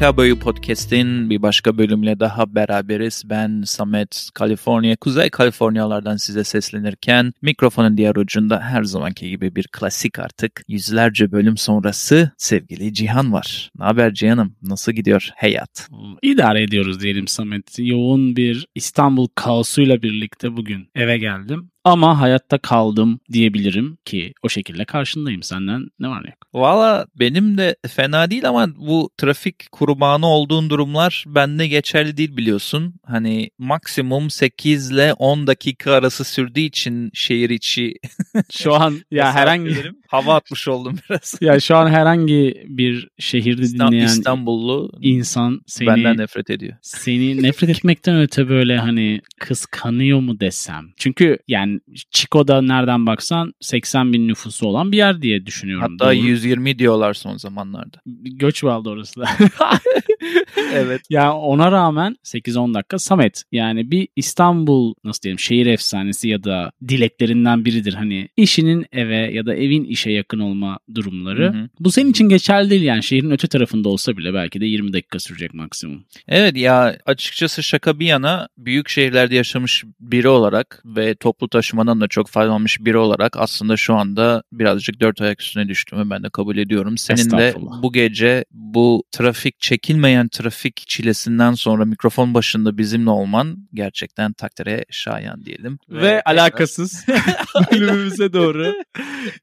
Zeka Boyu Podcast'in bir başka bölümle daha beraberiz. Ben Samet, Kaliforniya, Kuzey Kaliforniyalardan size seslenirken mikrofonun diğer ucunda her zamanki gibi bir klasik artık yüzlerce bölüm sonrası sevgili Cihan var. Ne haber Cihan'ım? Nasıl gidiyor hayat? İdare ediyoruz diyelim Samet. Yoğun bir İstanbul kaosuyla birlikte bugün eve geldim. Ama hayatta kaldım diyebilirim ki o şekilde karşındayım. Senden ne var ne yok? Valla benim de fena değil ama bu trafik kurbanı olduğun durumlar bende geçerli değil biliyorsun. Hani maksimum 8 ile 10 dakika arası sürdüğü için şehir içi Şu an ya herhangi hava atmış oldum biraz. ya şu an herhangi bir şehirde İstan- dinleyen İstanbullu insan seni benden nefret ediyor. seni nefret etmekten öte böyle hani kıskanıyor mu desem. Çünkü yani Chico'da nereden baksan 80 bin nüfusu olan bir yer diye düşünüyorum. Hatta Doğru. 120 diyorlar son zamanlarda. göç aldı orası da. evet. Ya ona rağmen 8-10 dakika Samet. Yani bir İstanbul nasıl diyelim şehir efsanesi ya da dileklerinden biridir. Hani işinin eve ya da evin işe yakın olma durumları. Hı hı. Bu senin için geçerli değil yani şehrin öte tarafında olsa bile belki de 20 dakika sürecek maksimum. Evet ya açıkçası şaka bir yana büyük şehirlerde yaşamış biri olarak ve toplu taşımadan da çok faydalanmış biri olarak aslında şu anda birazcık dört ayak üstüne düştüğümü ben de kabul ediyorum. Senin de bu gece bu trafik çekilmeyen trafik çilesinden sonra mikrofon başında bizimle olman gerçekten takdire şayan diyelim. Ve alakasız bölümümüze doğru.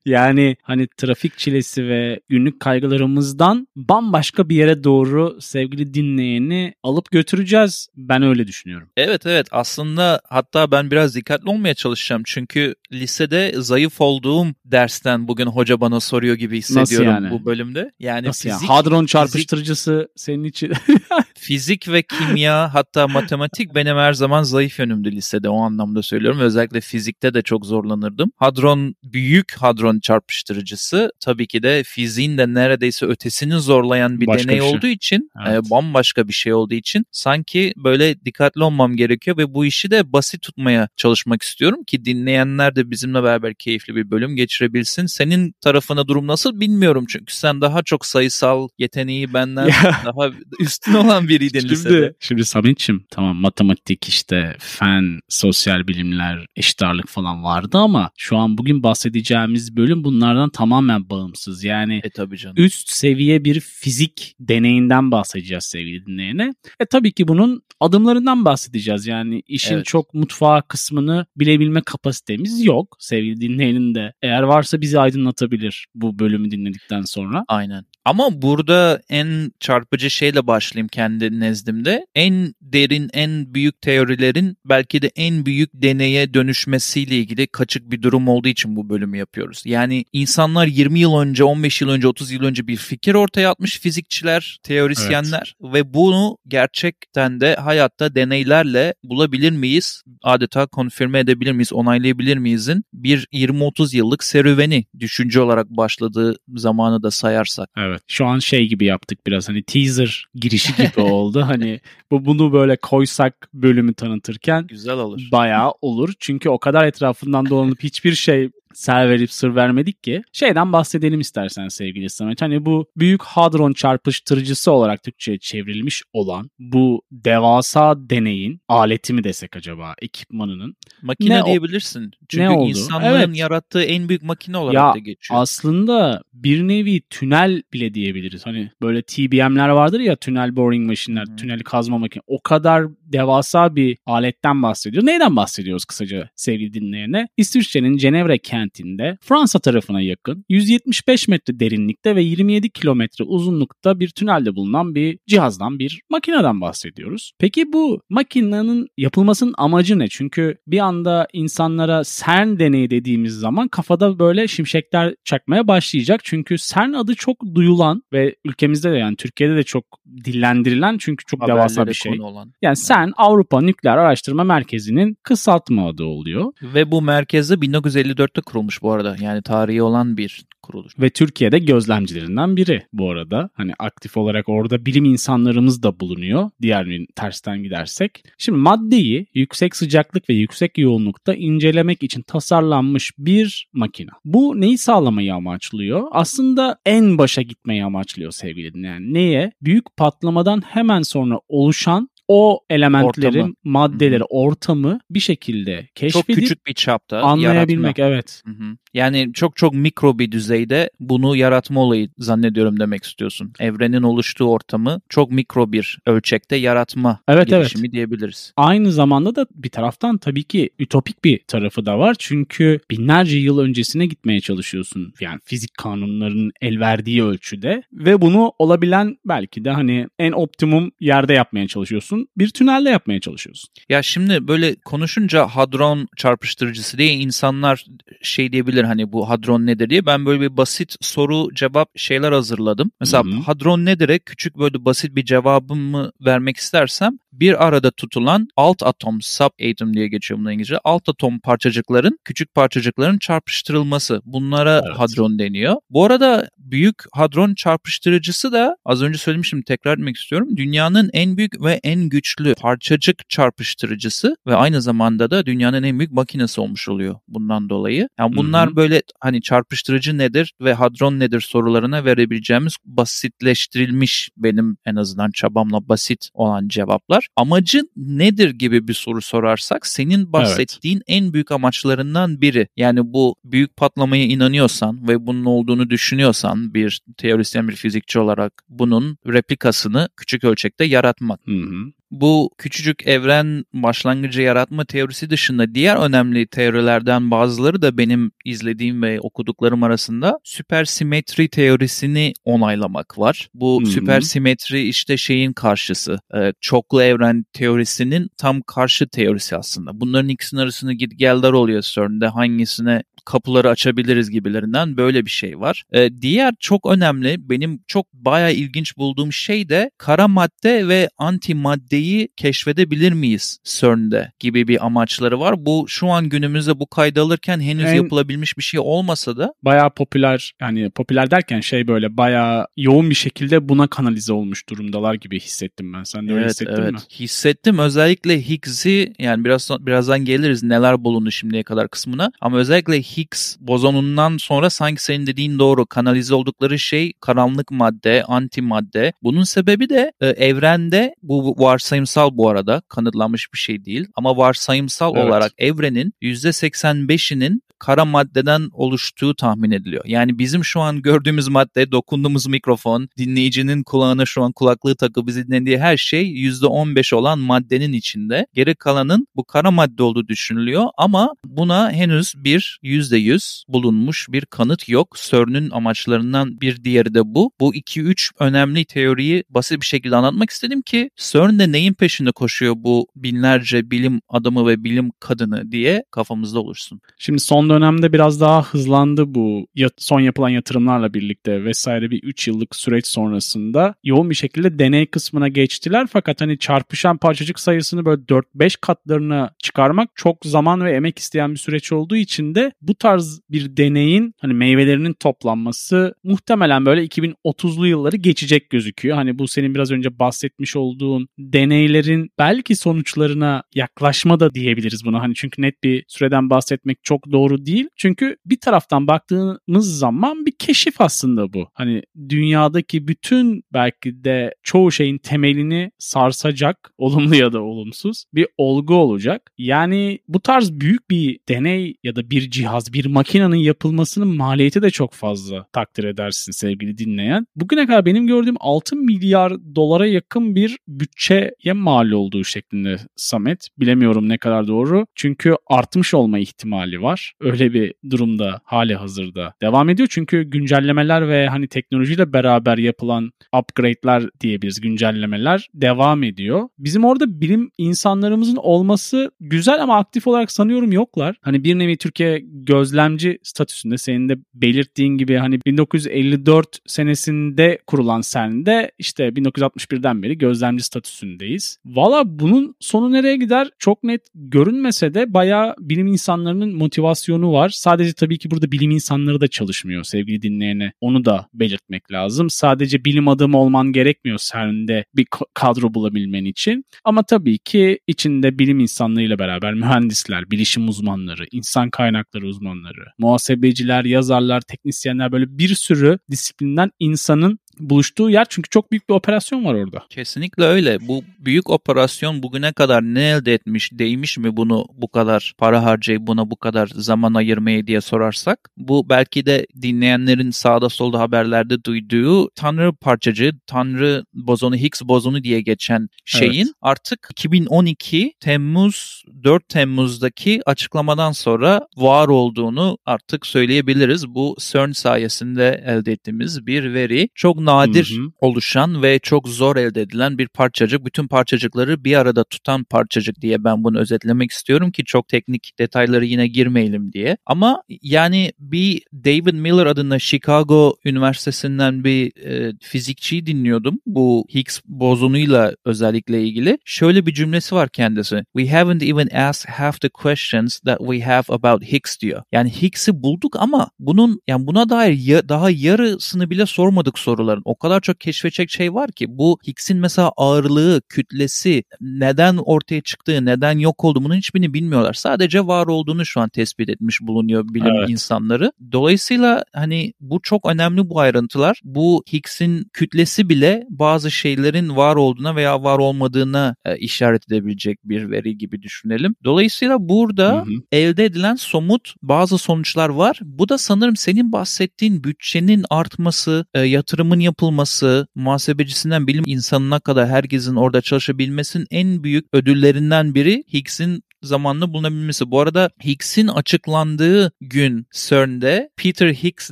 Yani hani trafik çilesi ve günlük kaygılarımızdan bambaşka bir yere doğru sevgili dinleyeni alıp götüreceğiz. Ben öyle düşünüyorum. Evet evet aslında hatta ben biraz dikkatli olmaya çalışacağım çünkü lisede zayıf olduğum dersten bugün hoca bana soruyor gibi hissediyorum yani? bu bölümde. Yani Nasıl fizik, ya? Hadron çarpıştırıcısı senin için. fizik ve kimya hatta matematik benim her zaman zayıf yönümdü lisede o anlamda söylüyorum. Özellikle fizikte de çok zorlanırdım. Hadron büyük hadron çarpıştırıcısı tabii ki de fiziğin de neredeyse ötesini zorlayan bir Başka deney bir şey. olduğu için Evet. e, bambaşka bir şey olduğu için sanki böyle dikkatli olmam gerekiyor ve bu işi de basit tutmaya çalışmak istiyorum ki dinleyenler de bizimle beraber keyifli bir bölüm geçirebilsin. Senin tarafına durum nasıl bilmiyorum çünkü sen daha çok sayısal yeteneği benden daha üstün olan biriydin lisede. Şimdi, şimdi Samet'ciğim tamam matematik işte fen, sosyal bilimler, eşit ağırlık falan vardı ama şu an bugün bahsedeceğimiz bölüm bunlardan tamamen bağımsız. Yani E tabii canım. üst seviye bir fizik deneyinden bahsedeceğiz sevgili dinleyene. E tabii ki bunun adımlarından bahsedeceğiz. Yani işin Evet. çok mutfağı kısmını bilebilme kapasitemiz yok. Sevgili dinleyenin de eğer varsa bizi aydınlatabilir bu bölümü dinledikten sonra. Aynen. Ama burada en çarpıcı şeyle başlayayım kendi nezdimde. En derin, en büyük teorilerin belki de en büyük deneye dönüşmesiyle ilgili kaçık bir durum olduğu için bu bölümü yapıyoruz. Yani insanlar 20 yıl önce, 15 yıl önce, 30 yıl önce bir fikir ortaya atmış fizikçiler, teorisyenler ve bunu gerçekten de hayatta deneylerle bulabilir miyiz? Adeta konfirme edebilir miyiz, onaylayabilir miyizin bir 20-30 yıllık serüveni düşünce olarak başladığı zamanı da sayarsak. Evet. Şu an şey gibi yaptık biraz hani teaser girişi gibi oldu. Hani bu bunu böyle koysak bölümü tanıtırken Güzel olur. bayağı olur. Çünkü o kadar etrafından dolanıp hiçbir şey ser verip sır vermedik ki. Şeyden bahsedelim istersen sevgili Samet. Hani bu büyük hadron çarpıştırıcısı olarak Türkçe'ye çevrilmiş olan bu devasa deneyin aleti mi desek acaba ekipmanının? Makine Ne diyebilirsin. Çünkü ne oldu? insanlığın Evet. yarattığı en büyük makine olarak Ya, da geçiyor. Aslında bir nevi tünel bile diyebiliriz. Hani böyle TBM'ler vardır ya tünel boring machine'ler, Hı hı. tünel kazma makine. O kadar devasa bir aletten bahsediyoruz. Neyden bahsediyoruz kısaca sevgili dinleyene? İsviçre'nin Cenevre kentinde Fransa tarafına yakın 175 metre derinlikte ve 27 kilometre uzunlukta bir tünelde bulunan bir cihazdan bir makineden bahsediyoruz. Peki bu makinenin yapılmasının amacı ne? Çünkü bir anda insanlara CERN deneyi dediğimiz zaman kafada böyle şimşekler çakmaya başlayacak. Çünkü CERN adı çok duyulan ve ülkemizde de yani Türkiye'de de çok dillendirilen çünkü çok devasa Haberlere bir şey. olan. Yani CERN Avrupa Nükleer Araştırma Merkezi'nin kısaltma adı oluyor. Ve bu merkezde 1954'te kurulmuş bu arada. Yani tarihi olan bir kuruluş. Ve Türkiye'de gözlemcilerinden biri bu arada. Hani aktif olarak orada bilim insanlarımız da bulunuyor. Diğer bir tersten gidersek. Şimdi maddeyi yüksek sıcaklık ve yüksek yoğunlukta incelemek için tasarlanmış bir makine. Bu neyi sağlamayı amaçlıyor? Aslında en başa gitmeyi amaçlıyor sevgili dinleyen. Neye? Büyük patlamadan hemen sonra oluşan o elementleri, Ortamı. maddeleri, ortamı bir şekilde keşfedip Çok küçük bir çapta anlayabilmek. yaratma. Evet. Hı hı. Yani çok çok mikro bir düzeyde bunu yaratma olayı zannediyorum demek istiyorsun. Evrenin oluştuğu ortamı çok mikro bir ölçekte yaratma Evet, evet. girişimi diyebiliriz. Aynı zamanda da bir taraftan tabii ki ütopik bir tarafı da var. Çünkü binlerce yıl öncesine gitmeye çalışıyorsun. Yani fizik kanunlarının el verdiği ölçüde ve bunu olabilen belki de hani en optimum yerde yapmaya çalışıyorsun. Bir tünelde yapmaya çalışıyorsun. Ya şimdi böyle konuşunca hadron çarpıştırıcısı diye insanlar şey diyebilir hani bu hadron nedir diye. Ben böyle bir basit soru cevap şeyler hazırladım. Mesela Hı hı. hadron nedir'e küçük böyle basit bir cevabımı vermek istersem bir arada tutulan alt atom subatom diye geçiyor bunun İngilizce. Alt atom parçacıkların küçük parçacıkların çarpıştırılması. Bunlara Evet. hadron deniyor. Bu arada büyük hadron çarpıştırıcısı da az önce söylemiştim tekrar etmek istiyorum. Dünyanın en büyük ve en güçlü parçacık çarpıştırıcısı ve aynı zamanda da dünyanın en büyük makinesi olmuş oluyor bundan dolayı. Yani bunlar Hı hı. böyle hani çarpıştırıcı nedir ve hadron nedir sorularına verebileceğimiz basitleştirilmiş benim en azından çabamla basit olan cevaplar. Amacı nedir gibi bir soru sorarsak senin bahsettiğin en büyük amaçlarından biri. Yani bu büyük patlamaya inanıyorsan ve bunun olduğunu düşünüyorsan bir teorisyen bir fizikçi olarak bunun replikasını küçük ölçekte yaratmak. Hı hı. Bu küçücük evren başlangıcı yaratma teorisi dışında diğer önemli teorilerden bazıları da benim izlediğim ve okuduklarım arasında süpersimetri teorisini onaylamak var. Bu hı. süpersimetri işte şeyin karşısı. e, Çoklu evren teorisinin tam karşı teorisi aslında. Bunların ikisinin arasında git gelder oluyor CERN'de hangisine kapıları açabiliriz gibilerinden böyle bir şey var. E, diğer çok önemli benim çok bayağı ilginç bulduğum şey de kara madde ve antimaddeyi keşfedebilir miyiz CERN'de gibi bir amaçları var. Bu şu an günümüzde bu kaydı alırken henüz En- yapılabilmiş bir şey olmasa da Bayağı popüler yani popüler derken şey böyle bayağı yoğun bir şekilde buna kanalize olmuş durumdalar gibi hissettim ben. Sen de öyle hissettin mi? Hissettim. Özellikle Higgs'i yani biraz birazdan geliriz neler bulundu şimdiye kadar kısmına. Ama özellikle Higgs bozonundan sonra sanki senin dediğin doğru kanalize oldukları şey karanlık madde, antimadde. Bunun sebebi de e, evrende bu varsayımsal bu arada kanıtlanmış bir şey değil ama varsayımsal Evet. olarak evrenin %85'inin kara maddeden oluştuğu tahmin ediliyor. Yani bizim şu an gördüğümüz madde, dokunduğumuz mikrofon, dinleyicinin kulağına şu an kulaklığı takıp bizi dinlediği her şey %15 olan maddenin içinde. Geri kalanın bu kara madde olduğu düşünülüyor ama buna henüz bir %100 bulunmuş bir kanıt yok. CERN'ün amaçlarından bir diğeri de bu. Bu 2-3 önemli teoriyi basit bir şekilde anlatmak istedim ki CERN'de neyin peşinde koşuyor bu binlerce bilim adamı ve bilim kadını diye kafamızda olursun. Şimdi son dönemde biraz daha hızlandı bu son yapılan yatırımlarla birlikte vesaire bir 3 yıllık süreç sonrasında yoğun bir şekilde deney kısmına geçtiler fakat hani çarpışan parçacık sayısını böyle 4-5 katlarına çıkarmak çok zaman ve emek isteyen bir süreç olduğu için de bu tarz bir deneyin hani meyvelerinin toplanması muhtemelen böyle 2030'lu yılları geçecek gözüküyor. Hani bu senin biraz önce bahsetmiş olduğun deneylerin belki sonuçlarına yaklaşma da diyebiliriz buna. Hani çünkü net bir süreden bahsetmek çok doğru değil. Çünkü bir taraftan baktığımız zaman bir keşif aslında bu. Hani dünyadaki bütün belki de çoğu şeyin temelini sarsacak, olumlu ya da olumsuz bir olgu olacak. Yani bu tarz büyük bir deney ya da bir cihaz, bir makinenin yapılmasının maliyeti de çok fazla takdir edersin sevgili dinleyen. Bugüne kadar benim gördüğüm 6 milyar dolara yakın bir bütçeye mal olduğu şeklinde Samet. Bilemiyorum ne kadar doğru. Çünkü artmış olma ihtimali var. Öyle bir durumda hali hazırda devam ediyor. Çünkü güncellemeler ve hani teknolojiyle beraber yapılan upgrade'ler diyebiliriz güncellemeler devam ediyor. Bizim orada bilim insanlarımızın olması güzel ama aktif olarak sanıyorum yoklar. Hani bir nevi Türkiye gözlemci statüsünde senin de belirttiğin gibi hani 1954 senesinde kurulan CERN'de işte 1961'den beri gözlemci statüsündeyiz. Valla bunun sonu nereye gider çok net görünmese de bayağı bilim insanlarının motivasyonu var. Sadece tabii ki burada bilim insanları da çalışmıyor sevgili dinleyene. Onu da belirtmek lazım. Sadece bilim adamı olman gerekmiyor CERN'de bir kadro bulabilmen için. Ama tabii ki içinde bilim insanlarıyla beraber mühendisler, bilişim uzmanları, insan kaynakları uzmanları, muhasebeciler, yazarlar, teknisyenler böyle bir sürü disiplinden insanın buluştuğu yer çünkü çok büyük bir operasyon var orada. Kesinlikle öyle. Bu büyük operasyon bugüne kadar ne elde etmiş, değmiş mi bunu bu kadar para harcayıp buna bu kadar zaman ayırmayı diye sorarsak bu belki de dinleyenlerin sağda solda haberlerde duyduğu Tanrı parçacığı, Tanrı bozonu, Higgs bozonu diye geçen şeyin evet. artık 2012 Temmuz 4 Temmuz'daki açıklamadan sonra var olduğunu artık söyleyebiliriz. Bu CERN sayesinde elde ettiğimiz bir veri. Çok nadir hı hı. oluşan ve çok zor elde edilen bir parçacık. Bütün parçacıkları bir arada tutan parçacık diye ben bunu özetlemek istiyorum ki çok teknik detayları yine girmeyelim diye. Ama yani bir David Miller adında Chicago Üniversitesi'nden bir e, fizikçiyi dinliyordum. Bu Higgs bozonuyla özellikle ilgili. Şöyle bir cümlesi var kendisi. We haven't even asked half the questions that we have about Higgs diyor. Yani Higgs'i bulduk ama bunun yani buna dair ya, daha yarısını bile sormadık soruları bunların. O kadar çok keşfedecek şey var ki bu Higgs'in mesela ağırlığı, kütlesi, neden ortaya çıktığı, neden yok olduğu bunun hiçbirini bilmiyorlar. Sadece var olduğunu şu an tespit etmiş bulunuyor bilim evet. insanları. Dolayısıyla hani bu çok önemli bu ayrıntılar. Bu Higgs'in kütlesi bile bazı şeylerin var olduğuna veya var olmadığına e, işaret edebilecek bir veri gibi düşünelim. Dolayısıyla burada hı hı. elde edilen somut bazı sonuçlar var. Bu da sanırım senin bahsettiğin bütçenin artması, e, yatırımın yapılması, muhasebecisinden bilim insanına kadar herkesin orada çalışabilmesinin en büyük ödüllerinden biri Higgs'in zamanlı bulunabilmesi. Bu arada Higgs'in açıklandığı gün CERN'de Peter Higgs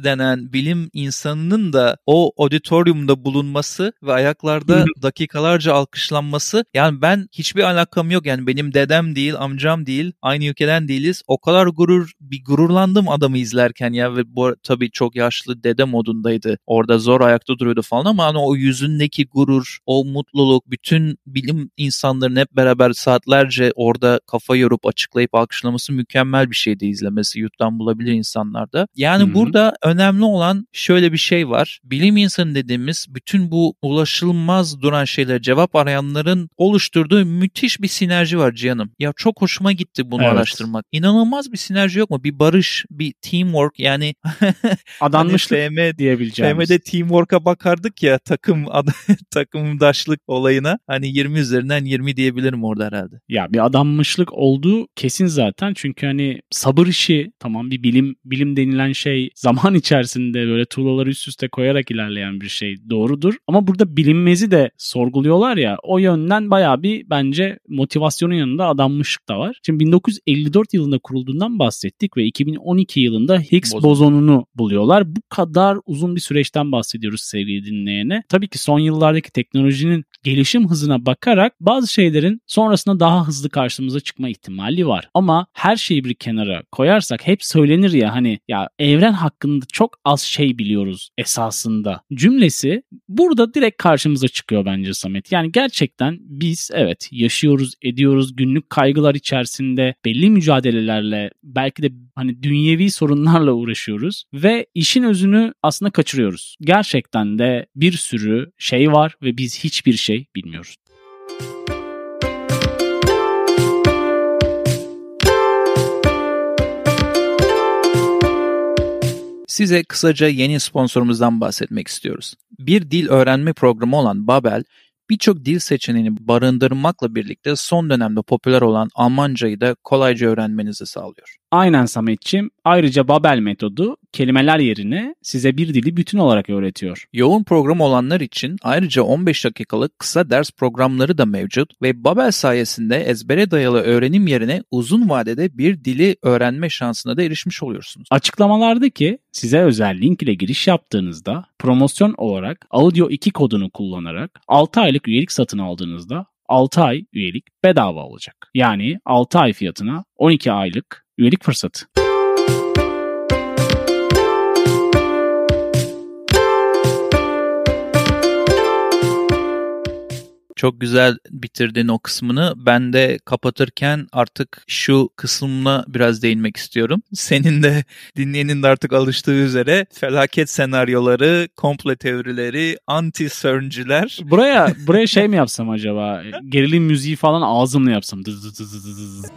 denen bilim insanının da o auditoriumda bulunması ve ayaklarda dakikalarca alkışlanması. Yani ben hiçbir alakam yok. Yani benim dedem değil amcam değil aynı ülkeden değiliz. O kadar gurur bir gururlandım adamı izlerken ya. Ve bu tabii çok yaşlı dede modundaydı. Orada zor ayakta duruyordu falan ama hani o yüzündeki gurur o mutluluk bütün bilim insanların hep beraber saatlerce orada kafa yorup açıklayıp alkışlaması mükemmel bir şeydi izlemesi. YouTube'dan bulabilir insanlar da. Yani Hı-hı. burada önemli olan şöyle bir şey var. Bilim insanı dediğimiz bütün bu ulaşılmaz duran şeylere cevap arayanların oluşturduğu müthiş bir sinerji var Cihan'ım. Ya çok hoşuma gitti bunu evet. araştırmak. İnanılmaz bir sinerji yok mu? Bir barış, bir teamwork yani adanmışlık hani FM, diyebileceğimiz. FM'de teamwork'a bakardık ya takım ad, takımdaşlık olayına. Hani 20 üzerinden 20 diyebilirim orada herhalde. Ya bir adanmışlık olduğu kesin zaten. Çünkü hani sabır işi tamam bir bilim bilim denilen şey zaman içerisinde böyle tuğlaları üst üste koyarak ilerleyen bir şey doğrudur. Ama burada bilinmezi de sorguluyorlar ya o yönden baya bir bence motivasyonun yanında adanmışlık da var. Şimdi 1954 yılında kurulduğundan bahsettik ve 2012 yılında Higgs Bozon. bozonunu buluyorlar. Bu kadar uzun bir süreçten bahsediyoruz sevgili dinleyene. Tabii ki son yıllardaki teknolojinin gelişim hızına bakarak bazı şeylerin sonrasında daha hızlı karşımıza çıkma ihtimali var. Ama her şeyi bir kenara koyarsak hep söylenir ya hani ya evren hakkında çok az şey biliyoruz esasında cümlesi burada direkt karşımıza çıkıyor bence Samet. Yani gerçekten biz evet yaşıyoruz, ediyoruz, günlük kaygılar içerisinde belli mücadelelerle belki de hani dünyevi sorunlarla uğraşıyoruz ve işin özünü aslında kaçırıyoruz. Gerçekten de bir sürü şey var ve biz hiçbir şey bilmiyoruz. Size kısaca yeni sponsorumuzdan bahsetmek istiyoruz. Bir dil öğrenme programı olan Babel, birçok dil seçeneğini barındırmakla birlikte son dönemde popüler olan Almancayı da kolayca öğrenmenizi sağlıyor. Aynen Sametçim. Ayrıca Babel metodu kelimeler yerine size bir dili bütün olarak öğretiyor. Yoğun program olanlar için ayrıca 15 dakikalık kısa ders programları da mevcut ve Babel sayesinde ezbere dayalı öğrenim yerine uzun vadede bir dili öğrenme şansına da erişmiş oluyorsunuz. Açıklamalardaki size özel link ile giriş yaptığınızda promosyon olarak Audio 2 kodunu kullanarak 6 aylık üyelik satın aldığınızda 6 ay üyelik bedava olacak. Yani 6 ay fiyatına 12 aylık üyelik fırsatı. Çok güzel bitirdin o kısmını. Ben de kapatırken artık şu kısmına biraz değinmek istiyorum. Senin de dinleyenin de artık alıştığı üzere felaket senaryoları, komple teorileri, anti CERN'cüler. Buraya buraya şey mi yapsam acaba? Gerilim müziği falan ağzımla yapsam. Dız dız dız dız dız.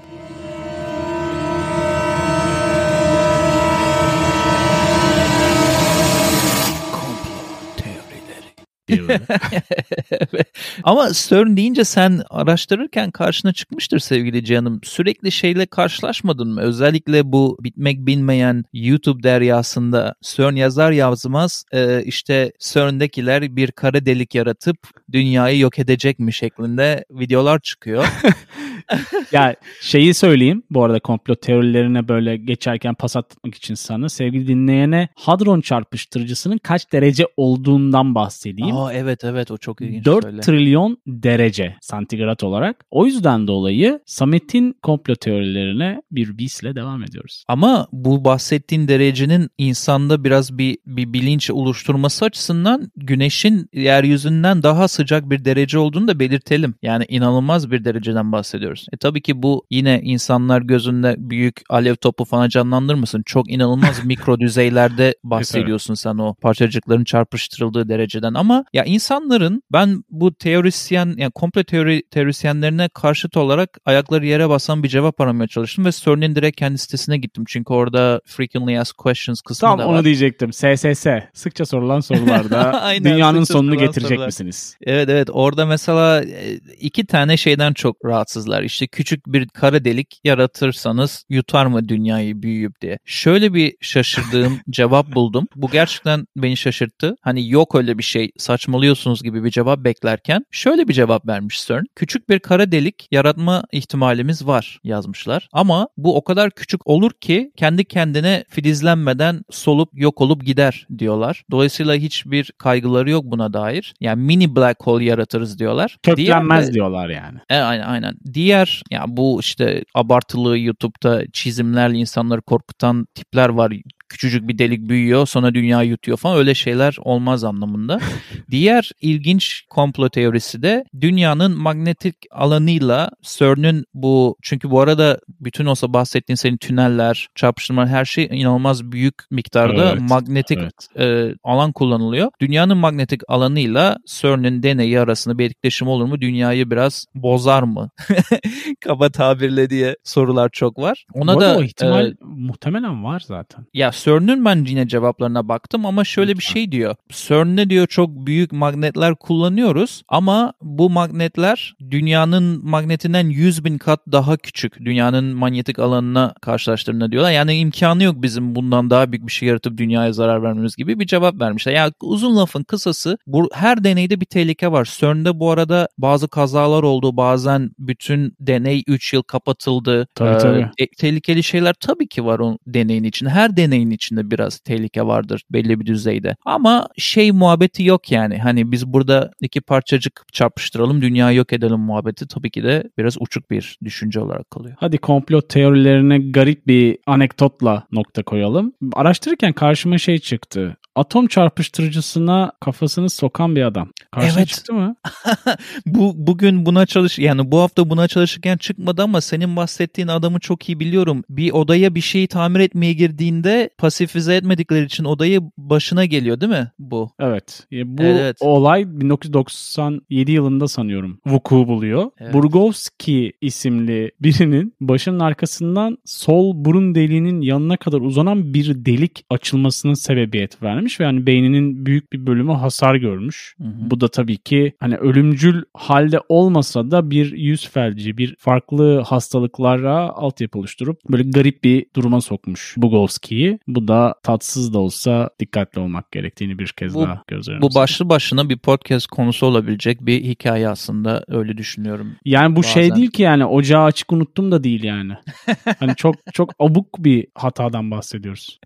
Diye böyle. Ama CERN deyince sen araştırırken karşına çıkmıştır sevgili canım. Sürekli şeyle karşılaşmadın mı? Özellikle bu bitmek bilmeyen YouTube deryasında CERN yazar yazmaz e, işte CERN'dekiler bir kara delik yaratıp dünyayı yok edecek mi şeklinde videolar çıkıyor. ya şeyi söyleyeyim bu arada komplo teorilerine böyle geçerken pas atmak için sana sevgili dinleyene hadron çarpıştırıcısının kaç derece olduğundan bahsedeyim. Aa evet evet o çok ilginç. 4 söyle. trilyon derece santigrat olarak. O yüzden dolayı Samet'in komplo teorilerine bir bisle devam ediyoruz. Ama bu bahsettiğin derecenin insanda biraz bir, bir bilinç oluşturması açısından güneşin yeryüzünden daha sıcak bir derece olduğunu da belirtelim. Yani inanılmaz bir dereceden bahsediyoruz. E tabii ki bu yine insanlar gözünde büyük alev topu falan canlandırmasın. Çok inanılmaz mikro düzeylerde bahsediyorsun sen o parçacıkların çarpıştırıldığı dereceden. Ama ya insanların ben bu teorisyen yani komple teori teorisyenlerine karşıt olarak ayakları yere basan bir cevap aramaya çalıştım ve CERN'in direkt kendi sitesine gittim. Çünkü orada frequently asked questions kısmı Tam da onu var. diyecektim. SSS. Sıkça sorulan sorularda Aynen, dünyanın sonunu getirecek sorular. misiniz? Evet evet orada mesela e, iki tane şeyden çok rahatsızlar. İşte küçük bir kara delik yaratırsanız yutar mı dünyayı büyüyüp diye. Şöyle bir şaşırdığım cevap buldum. Bu gerçekten beni şaşırttı. Hani yok öyle bir şey saçmalıyorsunuz gibi bir cevap beklerken şöyle bir cevap vermiş CERN. Küçük bir kara delik yaratma ihtimalimiz var yazmışlar. Ama bu o kadar küçük olur ki kendi kendine filizlenmeden solup yok olup gider diyorlar. Dolayısıyla hiçbir kaygıları yok buna dair. Yani mini black hole yaratırız diyorlar. Köklenmez Diğer diyorlar yani. e, aynen aynen. Diğer ya bu işte abartılı YouTube'da çizimlerle insanları korkutan tipler var. Küçücük bir delik büyüyor sonra dünya yutuyor falan öyle şeyler olmaz anlamında. Diğer ilginç komplo teorisi de dünyanın magnetik alanıyla CERN'ün bu çünkü bu arada bütün olsa bahsettiğin senin tüneller, çarpıştırmalar her şey inanılmaz büyük miktarda Evet, magnetik evet. e, alan kullanılıyor. Dünyanın magnetik alanıyla CERN'ün deneyi arasında bir etkileşim olur mu? Dünyayı biraz bozar mı? Kaba tabirle diye sorular çok var. Ona da o ihtimal e, muhtemelen var zaten. ya CERN'ün ben yine cevaplarına baktım ama şöyle bir şey diyor. CERN'de diyor çok büyük magnetler kullanıyoruz ama bu magnetler dünyanın magnetinden 100 bin kat daha küçük. Dünyanın manyetik alanına karşılaştırdığında diyorlar. Yani imkanı yok bizim bundan daha büyük bir şey yaratıp dünyaya zarar vermemiz gibi bir cevap vermişler. Yani uzun lafın kısası bu her deneyde bir tehlike var. CERN'de bu arada bazı kazalar oldu. Bazen bütün deney 3 yıl kapatıldı. Tabii, tabii. e, tehlikeli şeyler tabii ki var o deneyin içinde. Her deneyin içinde biraz tehlike vardır belli bir düzeyde. Ama şey muhabbeti yok yani. Hani biz burada iki parçacık çarpıştıralım, dünyayı yok edelim muhabbeti tabii ki de biraz uçuk bir düşünce olarak kalıyor. Hadi komplo teorilerine garip bir anekdotla nokta koyalım. Araştırırken karşıma şey çıktı. Atom çarpıştırıcısına kafasını sokan bir adam. Karşına Evet. çıktı mı? bu bugün buna çalış yani bu hafta buna çalışırken çıkmadı ama senin bahsettiğin adamı çok iyi biliyorum. Bir odaya bir şeyi tamir etmeye girdiğinde pasifize etmedikleri için odayı başına geliyor değil mi bu? Evet. Bu Evet. olay 1997 yılında sanıyorum vuku buluyor. Evet. Burgowski isimli birinin başının arkasından sol burun deliğinin yanına kadar uzanan bir delik açılmasına sebebiyet vermiş etkilenmiş ve hani beyninin büyük bir bölümü hasar görmüş. Hı hı. Bu da tabii ki hani ölümcül halde olmasa da bir yüz felci, bir farklı hastalıklara altyapı oluşturup böyle garip bir duruma sokmuş Bugowski'yi. Bu da tatsız da olsa dikkatli olmak gerektiğini bir kez Bu- daha göz önüne Bu başlı başına bir podcast konusu olabilecek bir hikaye aslında öyle düşünüyorum. Yani bu şey Bazen. değil ki yani ocağı açık unuttum da değil yani. hani çok çok abuk bir hatadan bahsediyoruz.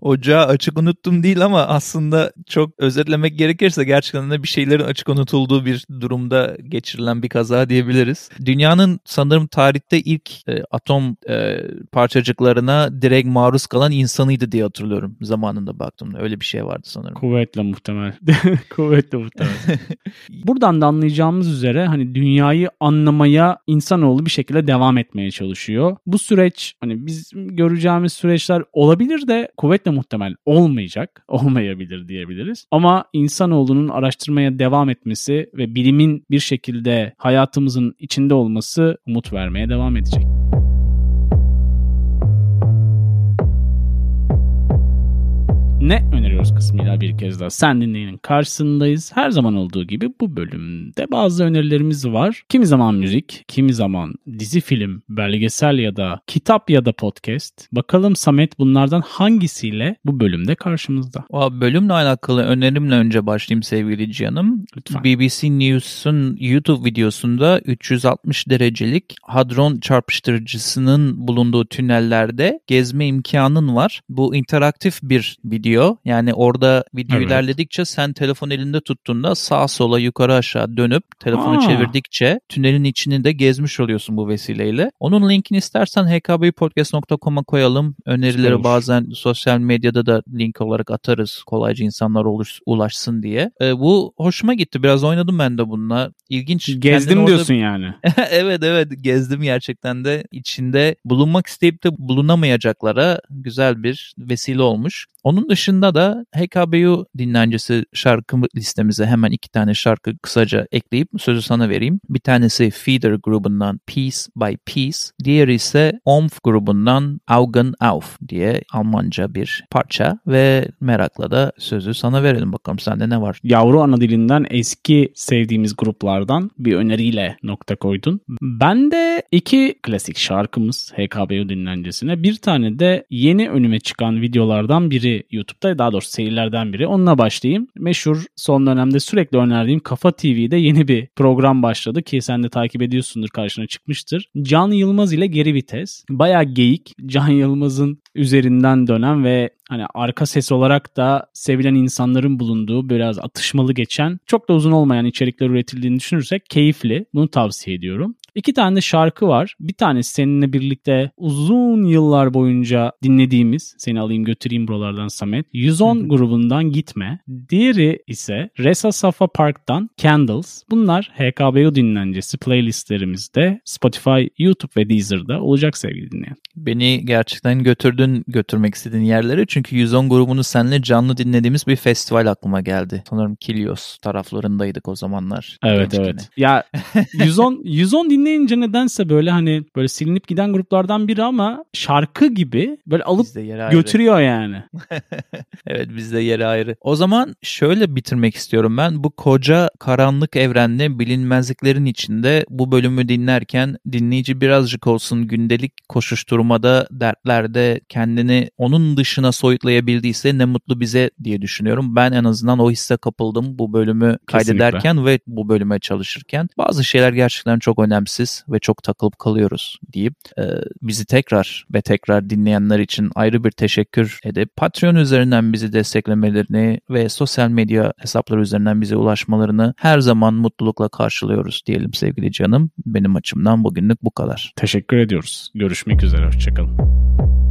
Ocağı açık unuttum değil ama aslında çok özetlemek gerekirse gerçekten de bir şeylerin açık unutulduğu bir durumda geçirilen bir kaza diyebiliriz. Dünyanın sanırım tarihte ilk e, atom e, parçacıklarına direkt maruz kalan insanıydı diye hatırlıyorum zamanında baktığımda. Öyle bir şey vardı sanırım. Kuvvetle muhtemel. Kuvvetle muhtemel. Buradan da anlayacağımız üzere hani dünyayı anlamaya insanoğlu bir şekilde devam etmeye çalışıyor. Bu süreç hani biz göreceğimiz süreçler olabilir de kuvvetle muhtemel olmayacak. Olmayabilir diyebiliriz. Ama insanoğlunun araştırmaya devam etmesi ve bilimin bir şekilde hayatımızın içinde olması umut vermeye devam edecek. Ne öneriyoruz kısmıyla bir kez daha sen dinleyenin karşısındayız. Her zaman olduğu gibi bu bölümde bazı önerilerimiz var. Kimi zaman müzik, kimi zaman dizi film, belgesel ya da kitap ya da podcast. Bakalım Samet bunlardan hangisiyle bu bölümde karşımızda? O bölümle alakalı önerimle önce başlayayım sevgili canım. Lütfen. BBC News'un YouTube videosunda 360 derecelik hadron çarpıştırıcısının bulunduğu tünellerde gezme imkanın var. Bu interaktif bir video. Yani orada video Evet. ilerledikçe sen telefon elinde tuttuğunda sağa sola yukarı aşağı dönüp telefonu Aa. çevirdikçe tünelin içini de gezmiş oluyorsun bu vesileyle. Onun linkini istersen hkbpodcast.com'a koyalım. Önerileri olur. bazen sosyal medyada da link olarak atarız kolayca insanlar uluş, ulaşsın diye. Ee, bu hoşuma gitti. Biraz oynadım ben de bununla. İlginç. Kendini Gezdim orada- diyorsun yani. evet evet gezdim gerçekten de içinde bulunmak isteyip de bulunamayacaklara güzel bir vesile olmuş. Onun dışında da HKBU dinlencesi şarkı listemize hemen iki tane şarkı kısaca ekleyip sözü sana vereyim. Bir tanesi Feeder grubundan Piece by Piece, diğeri ise Omf grubundan Augen auf diye Almanca bir parça ve merakla da sözü sana verelim bakalım sende ne var? Yavru ana dilinden eski sevdiğimiz gruplardan bir öneriyle nokta koydun. Ben de iki klasik şarkımız HKBU dinlencesine bir tane de yeni önüme çıkan videolardan biri YouTube'da daha doğrusu seyirlerden biri. Onunla başlayayım. Meşhur son dönemde sürekli önerdiğim Kafa TV'de yeni bir program başladı ki sen de takip ediyorsundur karşına çıkmıştır. Can Yılmaz ile Geri Vites. Bayağı geyik. Can Yılmaz'ın üzerinden dönen ve hani arka ses olarak da sevilen insanların bulunduğu biraz atışmalı geçen çok da uzun olmayan içerikler üretildiğini düşünürsek keyifli. Bunu tavsiye ediyorum. İki tane şarkı var. Bir tanesi seninle birlikte uzun yıllar boyunca dinlediğimiz Seni alayım götüreyim buralardan Samet. 110 grubundan Gitme. Diğeri ise Resa Safa Park'tan Candles. Bunlar HKBU dinlencesi playlistlerimizde Spotify, YouTube ve Deezer'da olacak sevgili dinleyen. Beni gerçekten götürdün götürmek istediğin yerlere. Çünkü 110 grubunu seninle canlı dinlediğimiz bir festival aklıma geldi. Sanırım Kilios taraflarındaydık o zamanlar. Evet gençken. evet. Ya 110 110 dinleyince nedense böyle hani böyle silinip giden gruplardan biri ama şarkı gibi böyle alıp götürüyor yani. Evet bizde yeri ayrı. O zaman şöyle bitirmek istiyorum ben. Bu koca karanlık evrende bilinmezliklerin içinde bu bölümü dinlerken dinleyici birazcık olsun gündelik koşuşturmada, dertlerde kendini onun dışına soyutlayabildiyse ne mutlu bize diye düşünüyorum. Ben en azından o hisse kapıldım bu bölümü kaydederken ve bu bölüme çalışırken. Bazı şeyler gerçekten çok önemsiz ve çok takılıp kalıyoruz deyip e, bizi tekrar ve tekrar dinleyenler için ayrı bir teşekkür edip Patreon üzerinden bizi desteklemelerini ve sosyal medya hesapları üzerinden bize ulaşmalarını her zaman mutlulukla karşılıyoruz diyelim sevgili canım. Benim açımdan bugünlük bu kadar. Teşekkür ediyoruz. Görüşmek üzere. Hoşçakalın.